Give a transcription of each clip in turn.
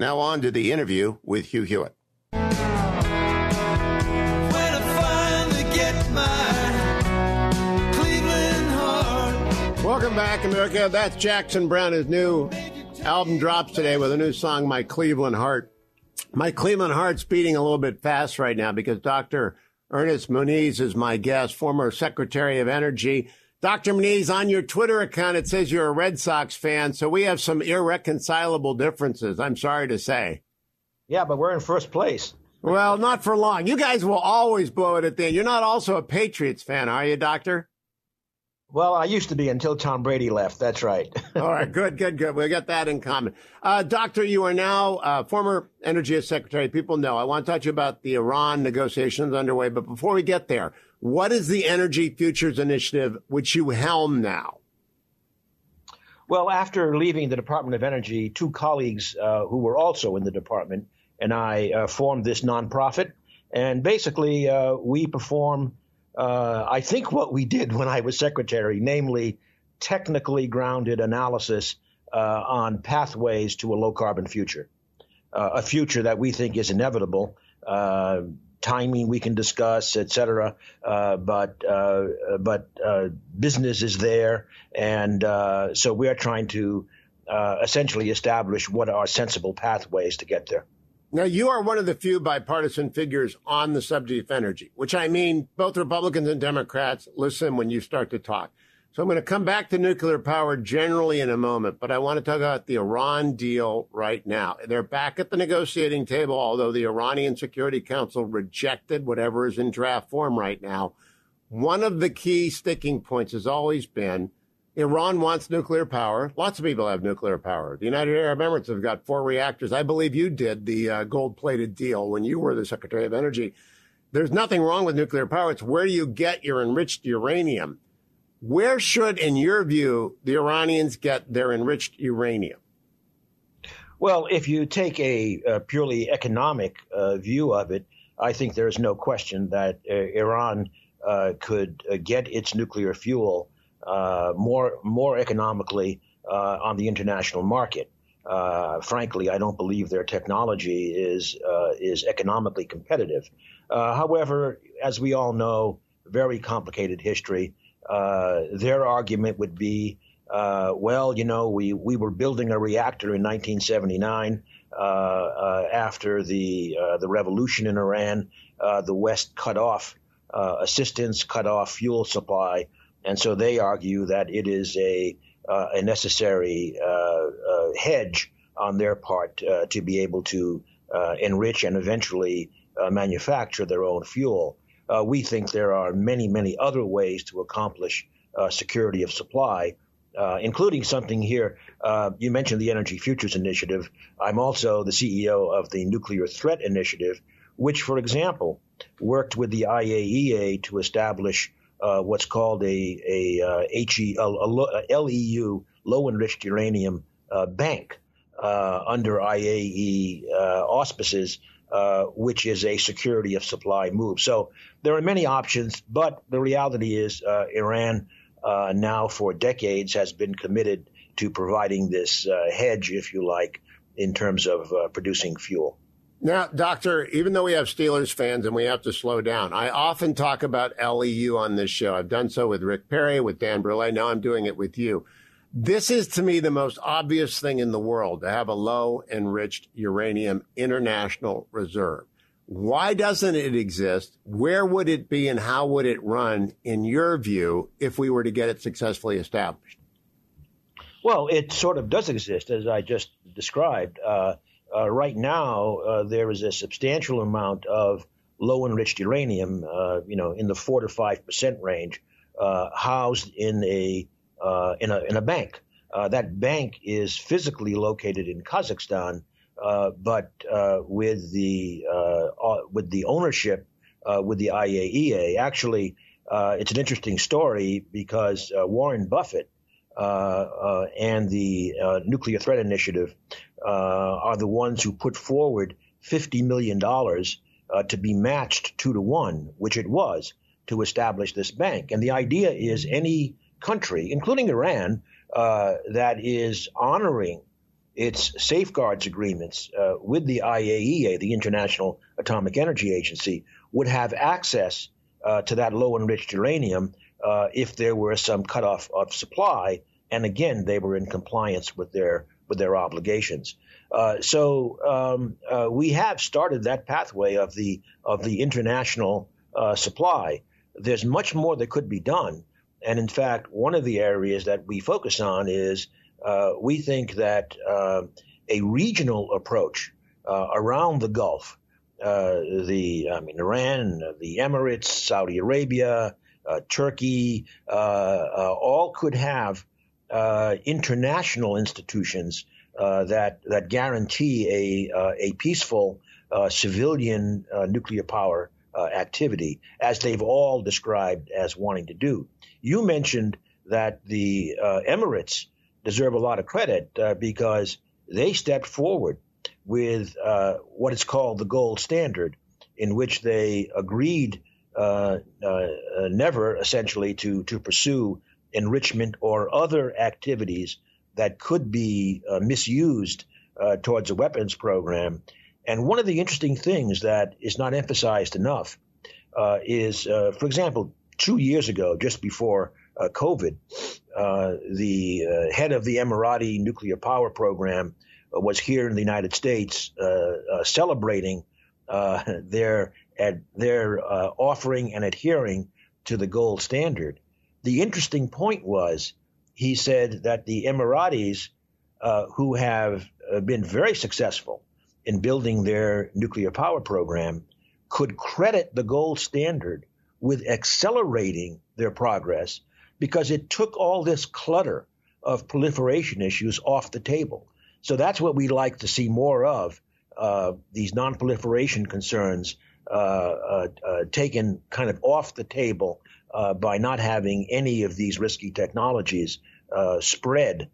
Now on to the interview with Hugh Hewitt. Welcome back, America. That's Jackson Browne. His new album drops today with a new song, My Cleveland Heart. My Cleveland Heart's beating a little bit fast right now because Dr. Ernest Moniz is my guest, former Secretary of Energy. Dr. Moniz, on your Twitter account, it says you're a Red Sox fan, so we have some irreconcilable differences, I'm sorry to say. Yeah, but we're in first place. Well, not for long. You guys will always blow it at the end. You're not also a Patriots fan, are you, Doctor? Well, I used to be until Tom Brady left. That's right. All right, good, good, good. We got that in common. Uh, doctor, you are now uh, former Energy Secretary. People know. I want to talk to you about the Iran negotiations underway. But before we get there, what is the Energy Futures Initiative, which you helm now? Well, after leaving the Department of Energy, two colleagues uh, who were also in the department and I uh, formed this nonprofit. And basically, uh, we perform uh, I think what we did when I was secretary, namely technically grounded analysis uh, on pathways to a low carbon future, uh, a future that we think is inevitable. Uh, timing we can discuss, et cetera, uh, but uh, but business is there, and so we are trying to essentially establish what are sensible pathways to get there. Now, you are one of the few bipartisan figures on the subject of energy, which I mean, both Republicans and Democrats listen when you start to talk. So I'm going to come back to nuclear power generally in a moment, but I want to talk about the Iran deal right now. They're back at the negotiating table, although the Iranian Security Council rejected whatever is in draft form right now. One of the key sticking points has always been Iran wants nuclear power. Lots of people have nuclear power. The United Arab Emirates have got four reactors. I believe you did the uh, gold plated deal when you were the Secretary of Energy. There's nothing wrong with nuclear power. It's where do you get your enriched uranium. Where should, in your view, the Iranians get their enriched uranium? Well, if you take a, a purely economic uh, view of it, I think there is no question that uh, Iran uh, could uh, get its nuclear fuel uh, more more economically uh, on the international market. Frankly, I don't believe their technology is is economically competitive. However, as we all know, very complicated history. Their argument would be, well, you know, we we were building a reactor in 1979 after the the revolution in Iran. the West cut off assistance, cut off fuel supply. And so they argue that it is a, uh, a necessary uh, uh, hedge on their part uh, to be able to uh, enrich and eventually manufacture their own fuel. We think there are many, many other ways to accomplish security of supply. Uh, including something here. Uh, you mentioned the Energy Futures Initiative. I'm also the CEO of the Nuclear Threat Initiative, which, for example, worked with the IAEA to establish uh, what's called a a, uh, LEU low enriched uranium uh, bank uh, under IAE uh, auspices, uh, which is a security of supply move. So there are many options, but the reality is uh, Iran uh, now for decades has been committed to providing this uh, hedge, if you like, in terms of producing fuel. Now, Doctor, even though we have Steelers fans and we have to slow down, I often talk about LEU on this show. I've done so with Rick Perry, with Dan Brouillette. Now I'm doing it with you. This is to me the most obvious thing in the world to have a low enriched uranium international reserve. Why doesn't it exist? Where would it be and how would it run, in your view, if we were to get it successfully established? Well, it sort of does exist, as I just described. Uh, uh, right now, uh, there is a substantial amount of low enriched uranium, uh, you know, in the four to five percent range, uh, housed in a uh, in a in a bank. Uh, that bank is physically located in Kazakhstan, uh, but uh, with the uh, with the ownership with the IAEA. Actually, it's an interesting story because Warren Buffett and the Nuclear Threat Initiative are the ones who put forward fifty million dollars to be matched two to one, which it was to establish this bank. And the idea is any country, including Iran, uh, that is honoring its safeguards agreements uh, with the IAEA, the International Atomic Energy Agency, would have access uh, to that low enriched uranium uh, if there were some cutoff of supply, and again they were in compliance with their with their obligations. Uh, so um, uh, we have started that pathway of the of the international supply. There's much more that could be done. And in fact, one of the areas that we focus on is uh, we think that uh, a regional approach uh, around the Gulf, uh, the I mean Iran, the Emirates, Saudi Arabia, uh, Turkey, uh, all could have international institutions that that guarantee a a peaceful civilian nuclear power activity, as they've all described as wanting to do. You mentioned that the uh, Emirates deserve a lot of credit uh, because they stepped forward with uh, what is called the gold standard, in which they agreed uh, uh, never essentially to, to pursue enrichment or other activities that could be uh, misused towards a weapons program. And one of the interesting things that is not emphasized enough is, for example, two years ago, just before uh, COVID, uh, the uh, head of the Emirati nuclear power program uh, was here in the United States uh, uh, celebrating their their offering and adhering to the gold standard. The interesting point was he said that the Emiratis, who have been very successful in building their nuclear power program, could credit the gold standard with accelerating their progress because it took all this clutter of proliferation issues off the table. So that's what we'd like to see more of uh, these non-proliferation concerns uh, uh, uh taken kind of off the table uh, by not having any of these risky technologies uh, spread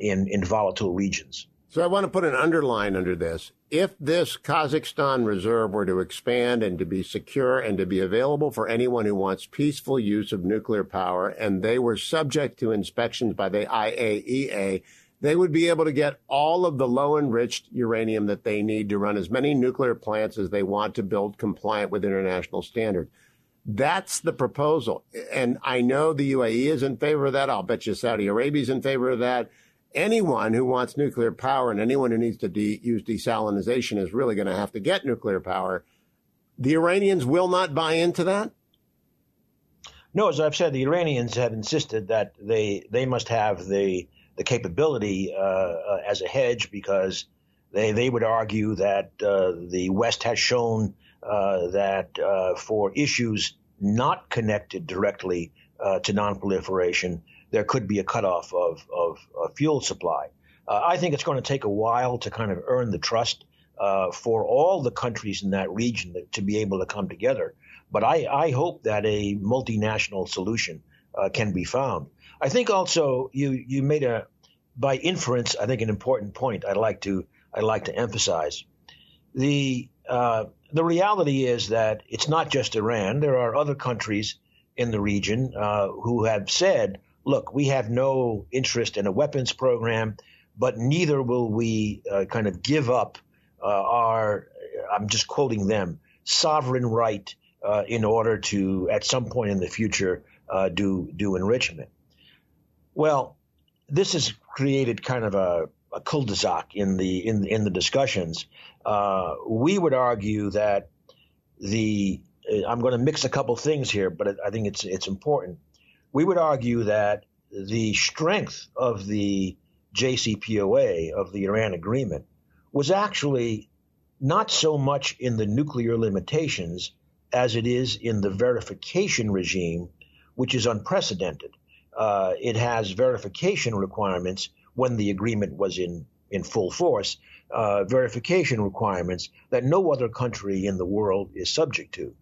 in, in volatile regions. So I want to put an underline under this. If this Kazakhstan reserve were to expand and to be secure and to be available for anyone who wants peaceful use of nuclear power, and they were subject to inspections by the IAEA, they would be able to get all of the low enriched uranium that they need to run as many nuclear plants as they want to build compliant with international standard. That's the proposal. And I know the UAE is in favor of that. I'll bet you Saudi Arabia is in favor of that anyone who wants nuclear power and anyone who needs to de- use desalination is really going to have to get nuclear power. The Iranians will not buy into that. No, as I've said, the Iranians have insisted that they they must have the the capability uh, as a hedge because they they would argue that uh, the West has shown uh, that uh, for issues not connected directly uh, to nonproliferation, there could be a cutoff of, of, of fuel supply. Uh, I think it's going to take a while to kind of earn the trust uh, for all the countries in that region to be able to come together. But I, I hope that a multinational solution uh, can be found. I think also you you made a by inference I think an important point I'd like to I'd like to emphasize. The uh, the reality is that it's not just Iran. There are other countries in the region uh, who have said look, we have no interest in a weapons program, but neither will we uh, kind of give up uh, our, I'm just quoting them, sovereign right uh, in order to, at some point in the future, uh, do, do enrichment. Well, this has created kind of a, a cul-de-sac in the in in the discussions. Uh, we would argue that the uh, I'm going to mix a couple things here, but I think it's it's important. We would argue that the strength of the JCPOA of the Iran agreement was actually not so much in the nuclear limitations as it is in the verification regime, which is unprecedented. Uh, it has verification requirements when the agreement was in, in full force, uh, verification requirements that no other country in the world is subject to.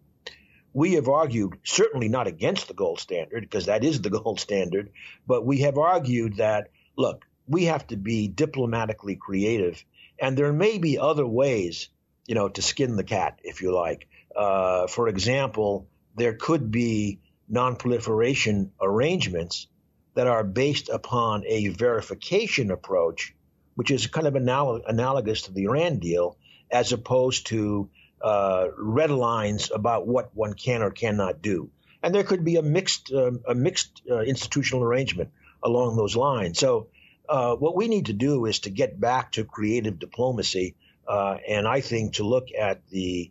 We have argued, certainly not against the gold standard, because that is the gold standard, but we have argued that, look, we have to be diplomatically creative, and there may be other ways, you know, to skin the cat, if you like. Uh, for example, there could be nonproliferation arrangements that are based upon a verification approach, which is kind of anal- analogous to the Iran deal, as opposed to uh, red lines about what one can or cannot do. And there could be a mixed, uh, a mixed uh, institutional arrangement along those lines. So, uh, what we need to do is to get back to creative diplomacy, uh, and I think to look at the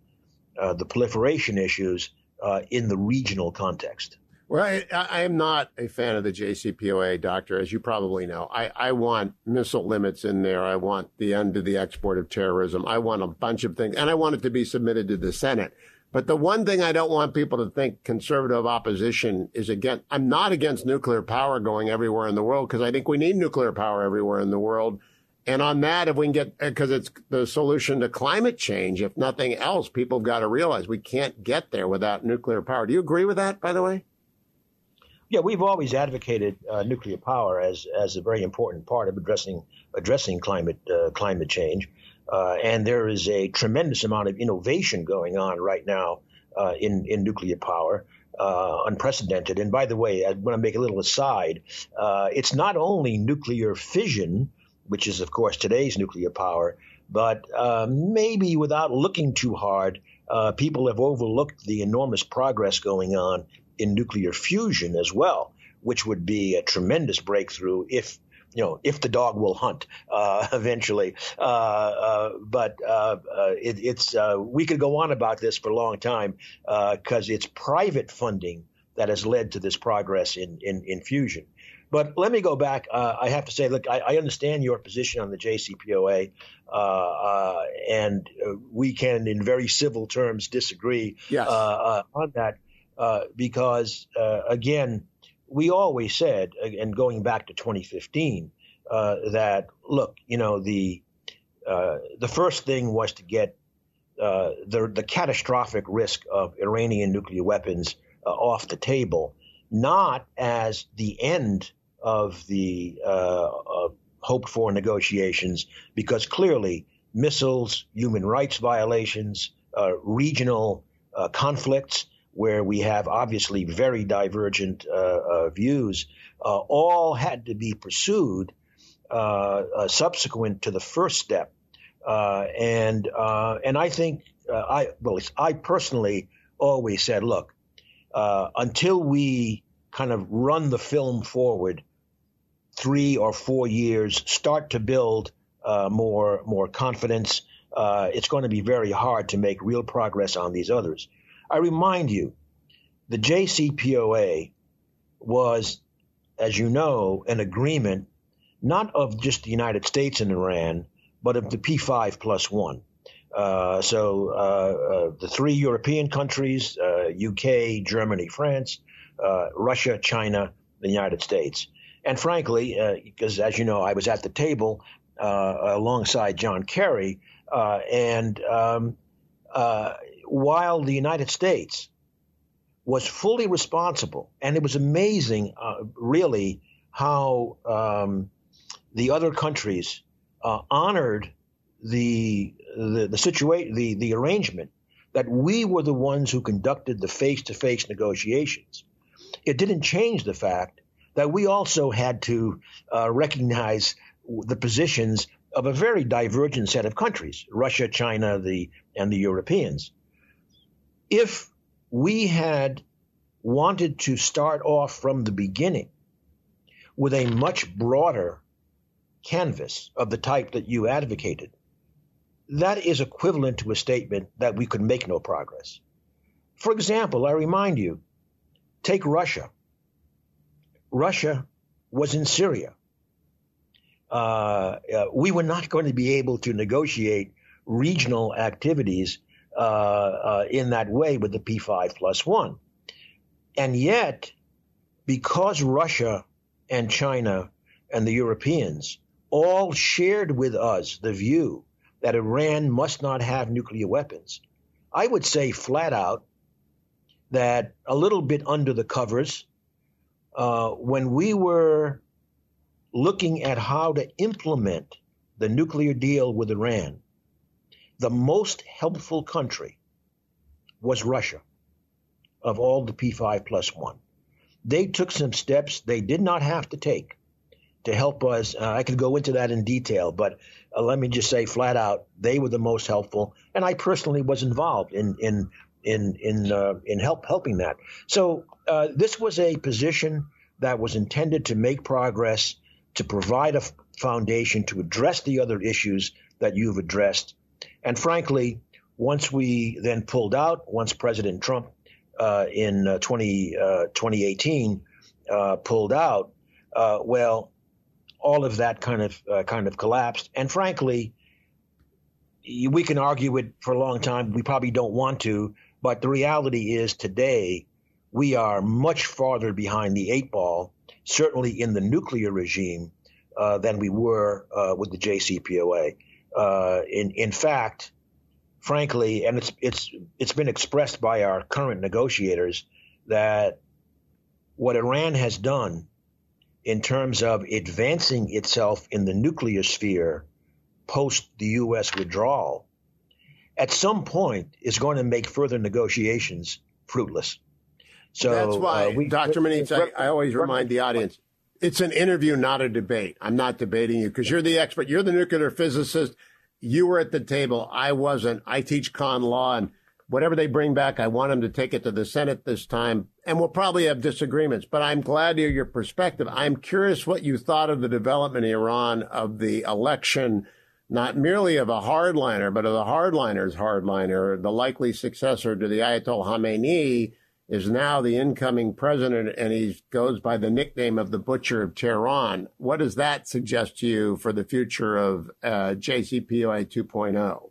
the proliferation issues in the regional context. Well, I, I, am not a fan of the JCPOA, Doctor, as you probably know. I, I want missile limits in there. I want the end to the export of terrorism. I want a bunch of things, and I want it to be submitted to the Senate. But the one thing I don't want people to think conservative opposition is against, I'm not against nuclear power going everywhere in the world because I think we need nuclear power everywhere in the world. And on that, if we can get, because it's the solution to climate change, if nothing else, people have got to realize we can't get there without nuclear power. Do you agree with that, by the way? Yeah, we've always advocated uh, nuclear power as as a very important part of addressing addressing climate uh, climate change, uh, and there is a tremendous amount of innovation going on right now uh, in in nuclear power. Uh, unprecedented. And by the way, I want to make a little aside. Uh, it's not only nuclear fission, which is, of course, today's nuclear power, but maybe without looking too hard, people have overlooked the enormous progress going on in nuclear fusion as well, which would be a tremendous breakthrough if you know, if the dog will hunt uh, eventually. Uh, uh, but uh, uh, it, it's uh, we could go on about this for a long time because it's private funding that has led to this progress in in, in fusion. But let me go back. I have to say, look, I, I, understand your position on the JCPOA, and we can, in very civil terms, disagree yes. on that. Uh, because uh, again, we always said, and going back to 2015, uh, that look, you know, the uh, the first thing was to get uh, the the catastrophic risk of Iranian nuclear weapons off the table, not as the end of the hoped for negotiations, because clearly missiles, human rights violations, regional conflicts where we have obviously very divergent uh, uh, views, uh, all had to be pursued subsequent to the first step. and and I think I well I personally always said, look, until we kind of run the film forward three or four years, start to build uh, more more confidence. Uh, it's going to be very hard to make real progress on these others. I remind you, the JCPOA was, as you know, an agreement not of just the United States and Iran, but of the P5 plus one. Uh, so uh, uh, the three European countries, UK, uh, Germany, France, uh, Russia, China, the United States. And frankly, because uh, as you know, I was at the table alongside John Kerry, and um, while the United States was fully responsible, and it was amazing, uh, really, how um, the other countries uh, honored the the, the situation, the the arrangement that we were the ones who conducted the face-to-face negotiations. It didn't change the fact that we also had to uh, recognize the positions of a very divergent set of countries: Russia, China, the and the Europeans if we had wanted to start off from the beginning with a much broader canvas of the type that you advocated, that is equivalent to a statement that we could make no progress. For example, I remind you take Russia. Russia was in Syria. Uh, uh, we were not going to be able to negotiate regional activities in that way with the P5 plus one. And yet, because Russia and China and the Europeans all shared with us the view that Iran must not have nuclear weapons, I would say flat out that a little bit under the covers, uh, when we were looking at how to implement the nuclear deal with Iran, the most helpful country was Russia of all the P5 plus one. They took some steps they did not have to take to help us. Uh, I could go into that in detail, but uh, let me just say flat out, they were the most helpful, and I personally was involved in in in in uh, in help helping that. So uh, this was a position that was intended to make progress, to provide a f- foundation to address the other issues that you've addressed, and frankly, once we then pulled out, once President Trump uh, in uh, 20, uh, 2018 uh, pulled out, uh, well, all of that kind of uh, kind of collapsed. And frankly, we can argue it for a long time. We probably don't want to, but the reality is today we are much farther behind the eight ball, certainly in the nuclear regime, than we were with the JCPOA. In in fact, frankly, and it's it's it's been expressed by our current negotiators that what Iran has done in terms of advancing itself in the nuclear sphere post the U.S. withdrawal, at some point is going to make further negotiations fruitless. So that's why, uh, we, Dr. Moniz, I, I always remind the audience it's an interview, not a debate. I'm not debating you because you're the expert. You're the nuclear physicist you were at the table. I wasn't. I teach con law, and whatever they bring back, I want them to take it to the Senate this time. And we'll probably have disagreements, but I'm glad to hear your perspective. I'm curious what you thought of the development in Iran of the election, not merely of a hardliner, but of the hardliner's hardliner, the likely successor to the Ayatollah Khamenei is now the incoming president, and he goes by the nickname of the Butcher of Tehran. What does that suggest to you for the future of uh, JCPOA 2.0?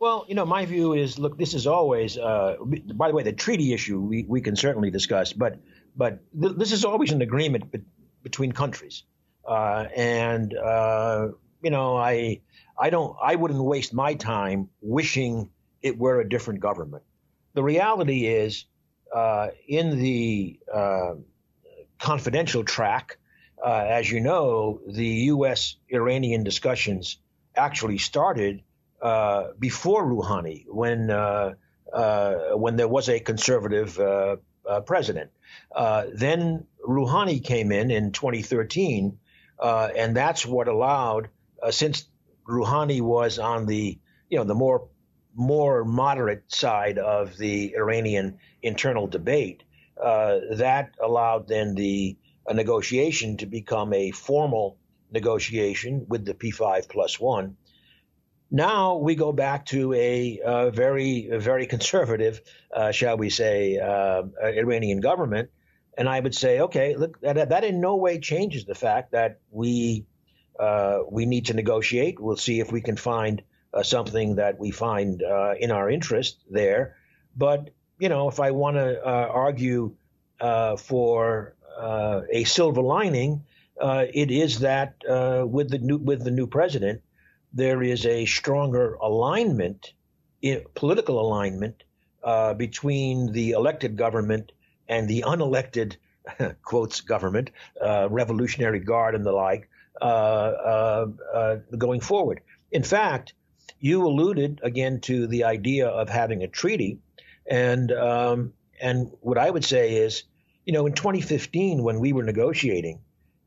Well, you know, my view is look, this is always, uh, by the way, the treaty issue we, we can certainly discuss, but but th- this is always an agreement be- between countries. Uh, and, uh, you know, I, I don't, I wouldn't waste my time wishing it were a different government the reality is, uh, in the uh, confidential track, uh, as you know, the U.S. Iranian discussions actually started uh, before Rouhani, when uh, uh, when there was a conservative president. then Rouhani came in in 2013, and that's what allowed, since Rouhani was on the you know the more more moderate side of the Iranian internal debate, uh, that allowed then the negotiation to become a formal negotiation with the P5 plus one. Now we go back to a, a very, very conservative, uh, shall we say, uh, Iranian government. And I would say, okay, look, that, that in no way changes the fact that we uh, we need to negotiate. We'll see if we can find uh, something that we find uh, in our interest there. But you know, if I want to uh, argue uh, for uh, a silver lining, uh, it is that with the new with the new president, there is a stronger alignment, political alignment between the elected government and the unelected quotes government, Revolutionary Guard and the like, going forward. In fact, you alluded again to the idea of having a treaty, and um, and what I would say is, you know, in 2015 when we were negotiating,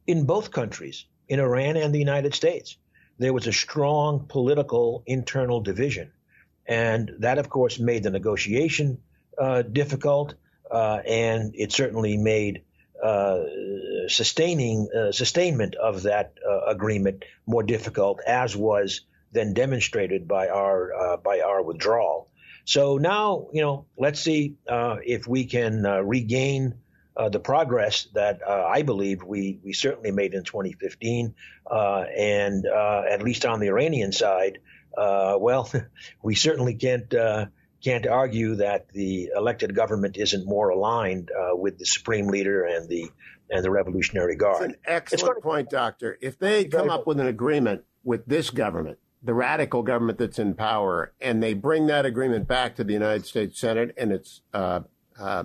in both countries, in Iran and the United States, there was a strong political internal division, and that of course made the negotiation uh, difficult, uh, and it certainly made uh, sustaining uh, sustainment of that uh, agreement more difficult, as was then demonstrated by our uh, by our withdrawal. So now, you know, let's see uh, if we can uh, regain uh, the progress that I believe we we certainly made in 2015, and at least on the Iranian side, well, we certainly can't can't argue that the elected government isn't more aligned uh, with the supreme leader and the and the Revolutionary Guard. That's an excellent point, Doctor. If they come up with an agreement with this government, the radical government that's in power, and they bring that agreement back to the United States Senate, and it's uh, uh,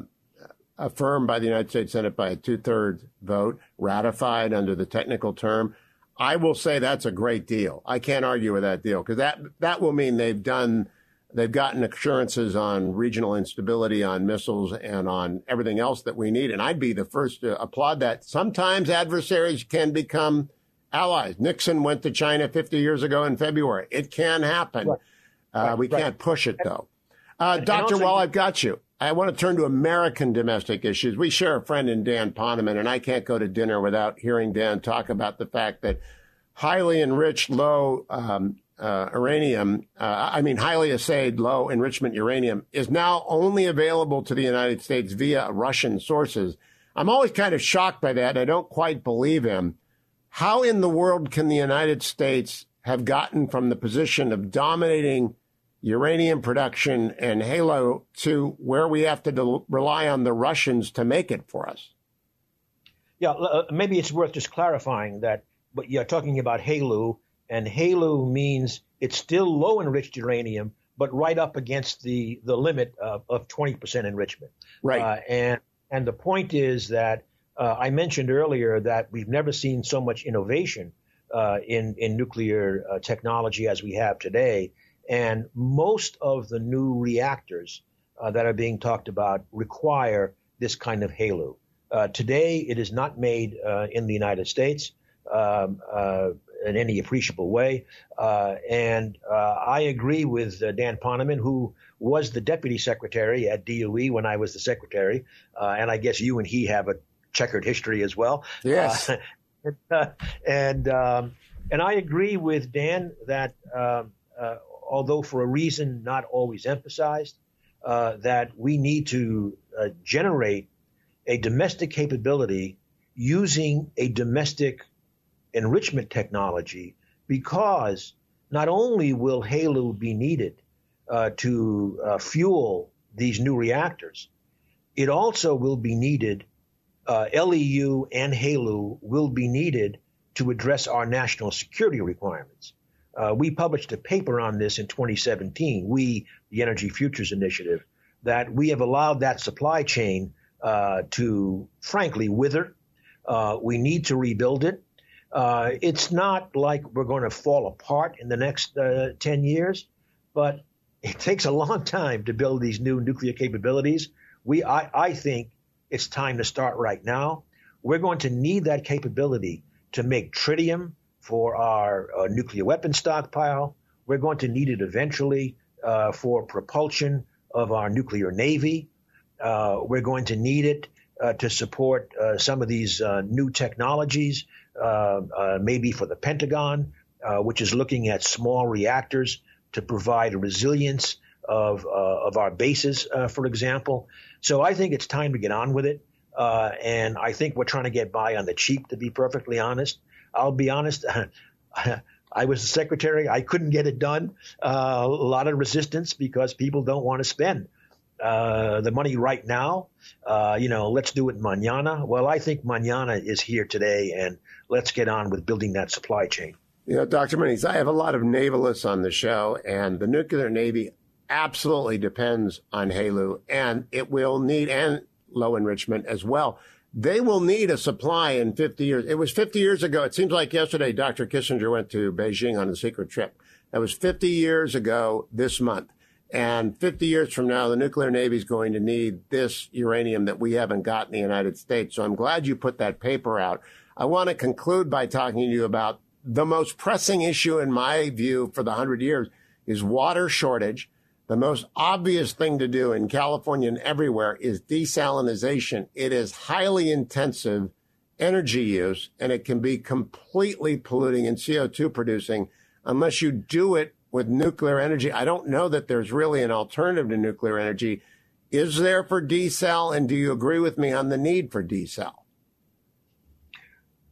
affirmed by the United States Senate by a two-thirds vote, ratified under the technical term. I will say that's a great deal. I can't argue with that deal because that that will mean they've done They've gotten assurances on regional instability, on missiles, and on everything else that we need. And I'd be the first to applaud that. Sometimes adversaries can become allies. Nixon went to China 50 years ago in February. It can happen. Right. Uh, right. we right. can't push it, though. Uh, Doctor, while I've got you, I want to turn to American domestic issues. We share a friend in Dan Poneman, and I can't go to dinner without hearing Dan talk about the fact that highly enriched, low um, uh, uranium, uh, I mean, highly assayed low enrichment uranium, is now only available to the United States via Russian sources. I'm always kind of shocked by that. I don't quite believe him. How in the world can the United States have gotten from the position of dominating uranium production and HALEU to where we have to rely on the Russians to make it for us? Yeah, uh, maybe it's worth just clarifying that but you're talking about HALEU and HALEU means it's still low enriched uranium, but right up against the the limit of, of 20% enrichment. Right. Uh, and and the point is that uh, I mentioned earlier that we've never seen so much innovation uh, in in nuclear uh, technology as we have today, and most of the new reactors uh, that are being talked about require this kind of HALEU. Uh, today, it is not made in the United States. Um, in any appreciable way. Uh, and uh, I agree with uh, Dan Poneman, who was the deputy secretary at DOE when I was the secretary. Uh, and I guess you and he have a checkered history as well. Yes. Uh, and um, and I agree with Dan that um, uh, although for a reason not always emphasized, that we need to generate a domestic capability using a domestic enrichment technology because not only will HALEU be needed uh, to uh, fuel these new reactors, it also will be needed, uh, LEU and HALEU will be needed to address our national security requirements. Uh, we published a paper on this in 2017, we, the Energy Futures Initiative, that we have allowed that supply chain uh, to frankly wither. Uh, we need to rebuild it. Uh, it's not like we're going to fall apart in the next uh, 10 years, but it takes a long time to build these new nuclear capabilities. We, I, I think it's time to start right now. We're going to need that capability to make tritium for our uh, nuclear weapon stockpile. We're going to need it eventually uh, for propulsion of our nuclear navy. Uh, we're going to need it uh, to support uh, some of these uh, new technologies, maybe for the Pentagon, which is looking at small reactors to provide resilience of of our bases, for example. So I think it's time to get on with it, and I think we're trying to get by on the cheap. To be perfectly honest, I'll be honest. I was the secretary. I couldn't get it done. a lot of resistance because people don't want to spend uh, the money right now. Uh, you know, let's do it manana. Well, I think manana is here today, and let's get on with building that supply chain. You know, Dr. Moniz, I have a lot of navalists on the show, and the nuclear navy absolutely depends on HALEU, and it will need and low enrichment as well. They will need a supply in 50 years. It was 50 years ago. It seems like yesterday Dr. Kissinger went to Beijing on a secret trip. That was 50 years ago this month. And 50 years from now, the nuclear navy is going to need this uranium that we haven't got in the United States. So I'm glad you put that paper out. I want to conclude by talking to you about the most pressing issue, in my view, for the 100 years is water shortage. The most obvious thing to do in California and everywhere is desalination. It is highly intensive energy use and it can be completely polluting and CO2 producing unless you do it with nuclear energy. I don't know that there's really an alternative to nuclear energy. Is there for desal? And do you agree with me on the need for desal?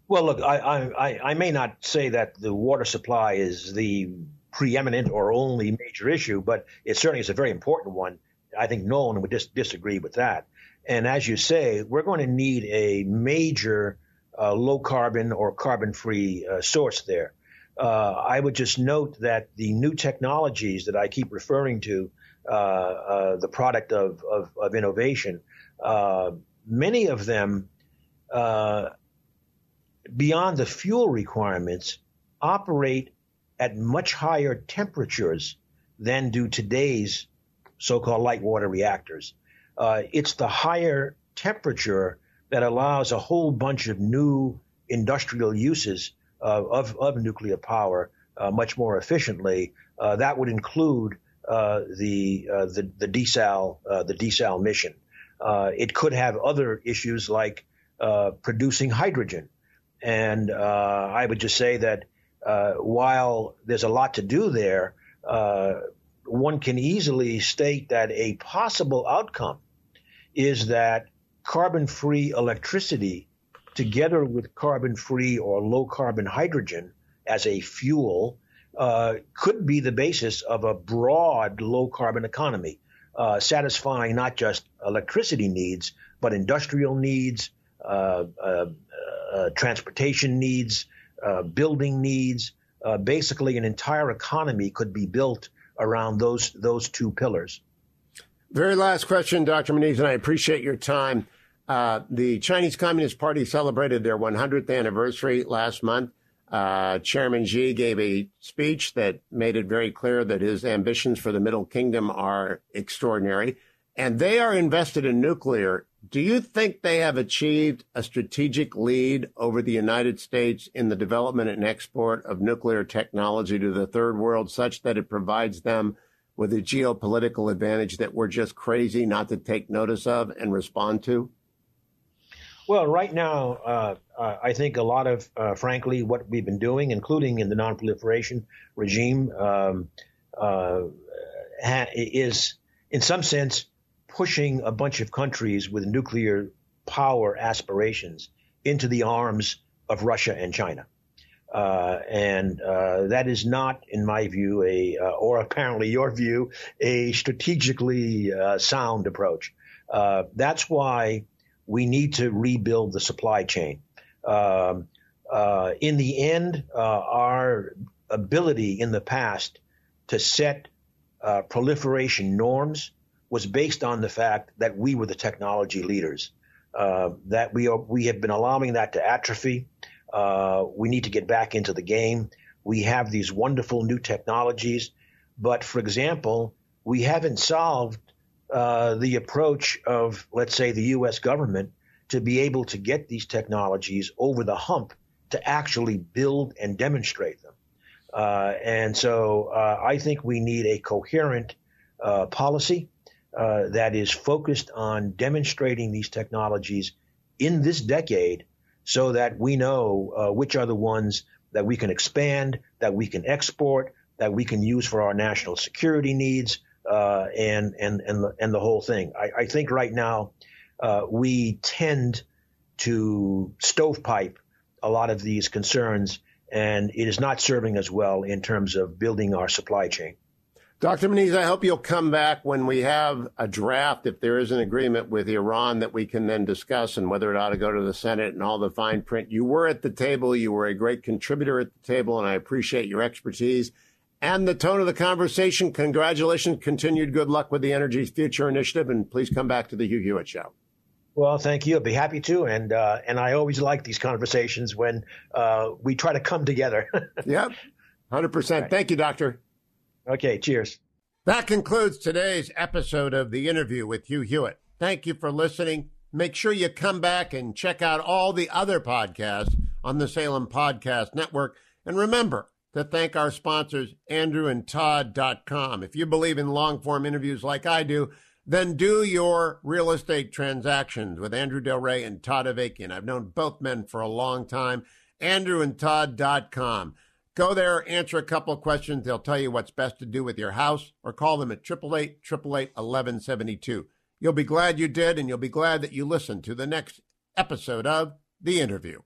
Well, look, I, I, I may not say that the water supply is the preeminent or only major issue, but it certainly is a very important one. I think no one would dis- disagree with that. And as you say, we're going to need a major uh, low carbon or carbon free uh, source there. Uh, I would just note that the new technologies that I keep referring to, uh, uh, the product of, of, of innovation, uh, many of them, beyond the fuel requirements, operate at much higher temperatures than do today's so-called light water reactors. Uh, it's the higher temperature that allows a whole bunch of new industrial uses uh, of, of nuclear power uh, much more efficiently. Uh, that would include uh, the, uh, the the desal the desal mission. it could have other issues like producing hydrogen, and I would just say that while there's a lot to do there, one can easily state that a possible outcome is that carbon free electricity, together with carbon free or low carbon hydrogen as a fuel, uh, could be the basis of a broad low carbon economy, uh, satisfying not just electricity needs, but industrial needs, uh, uh, uh transportation needs, uh, building needs. basically, an entire economy could be built around those those two pillars. Very last question, Dr. Moniz, and I appreciate your time. Uh, the Chinese Communist Party celebrated their 100th anniversary last month. Uh, Chairman Xi gave a speech that made it very clear that his ambitions for the Middle Kingdom are extraordinary, and they are invested in nuclear. Do you think they have achieved a strategic lead over the United States in the development and export of nuclear technology to the third world such that it provides them with a geopolitical advantage that we're just crazy not to take notice of and respond to? Well, right now, uh, uh, I think a lot of, uh, frankly, what we've been doing, including in the nonproliferation regime, um, uh, ha- is in some sense pushing a bunch of countries with nuclear power aspirations into the arms of Russia and China. Uh, and uh, that is not, in my view, a uh, or apparently your view, a strategically uh, sound approach. Uh, that's why we need to rebuild the supply chain. Um, uh, in the end, our ability in the past to set proliferation norms was based on the fact that we were the technology leaders. that we are, we have been allowing that to atrophy. Uh, we need to get back into the game. We have these wonderful new technologies, but for example, we haven't solved uh, the approach of, let's say, the U.S. government to be able to get these technologies over the hump to actually build and demonstrate them. Uh, and so uh, I think we need a coherent uh, policy uh, that is focused on demonstrating these technologies in this decade so that we know uh, which are the ones that we can expand, that we can export, that we can use for our national security needs, uh, and and and the, and the whole thing. I, I think right now uh, we tend to stovepipe a lot of these concerns, and it is not serving us well in terms of building our supply chain. Dr. Moniz, I hope you'll come back when we have a draft, if there is an agreement with Iran that we can then discuss and whether it ought to go to the Senate and all the fine print. You were at the table. You were a great contributor at the table, and I appreciate your expertise and the tone of the conversation. Congratulations. Continued good luck with the Energy Future Initiative, and please come back to the Hugh Hewitt Show. Well, thank you. I'd be happy to, and uh, and I always like these conversations when uh, we try to come together. yep, hundred percent. Thank you, Doctor. Okay, cheers. That concludes today's episode of the interview with Hugh Hewitt. Thank you for listening. Make sure you come back and check out all the other podcasts on the Salem Podcast Network. And remember to thank our sponsors, andrewandtodd.com. If you believe in long form interviews like I do, then do your real estate transactions with Andrew Del Rey and Todd Avakian. I've known both men for a long time. AndrewandTodd.com. Go there, answer a couple of questions. They'll tell you what's best to do with your house, or call them at 888 888 1172. You'll be glad you did, and you'll be glad that you listened to the next episode of The Interview.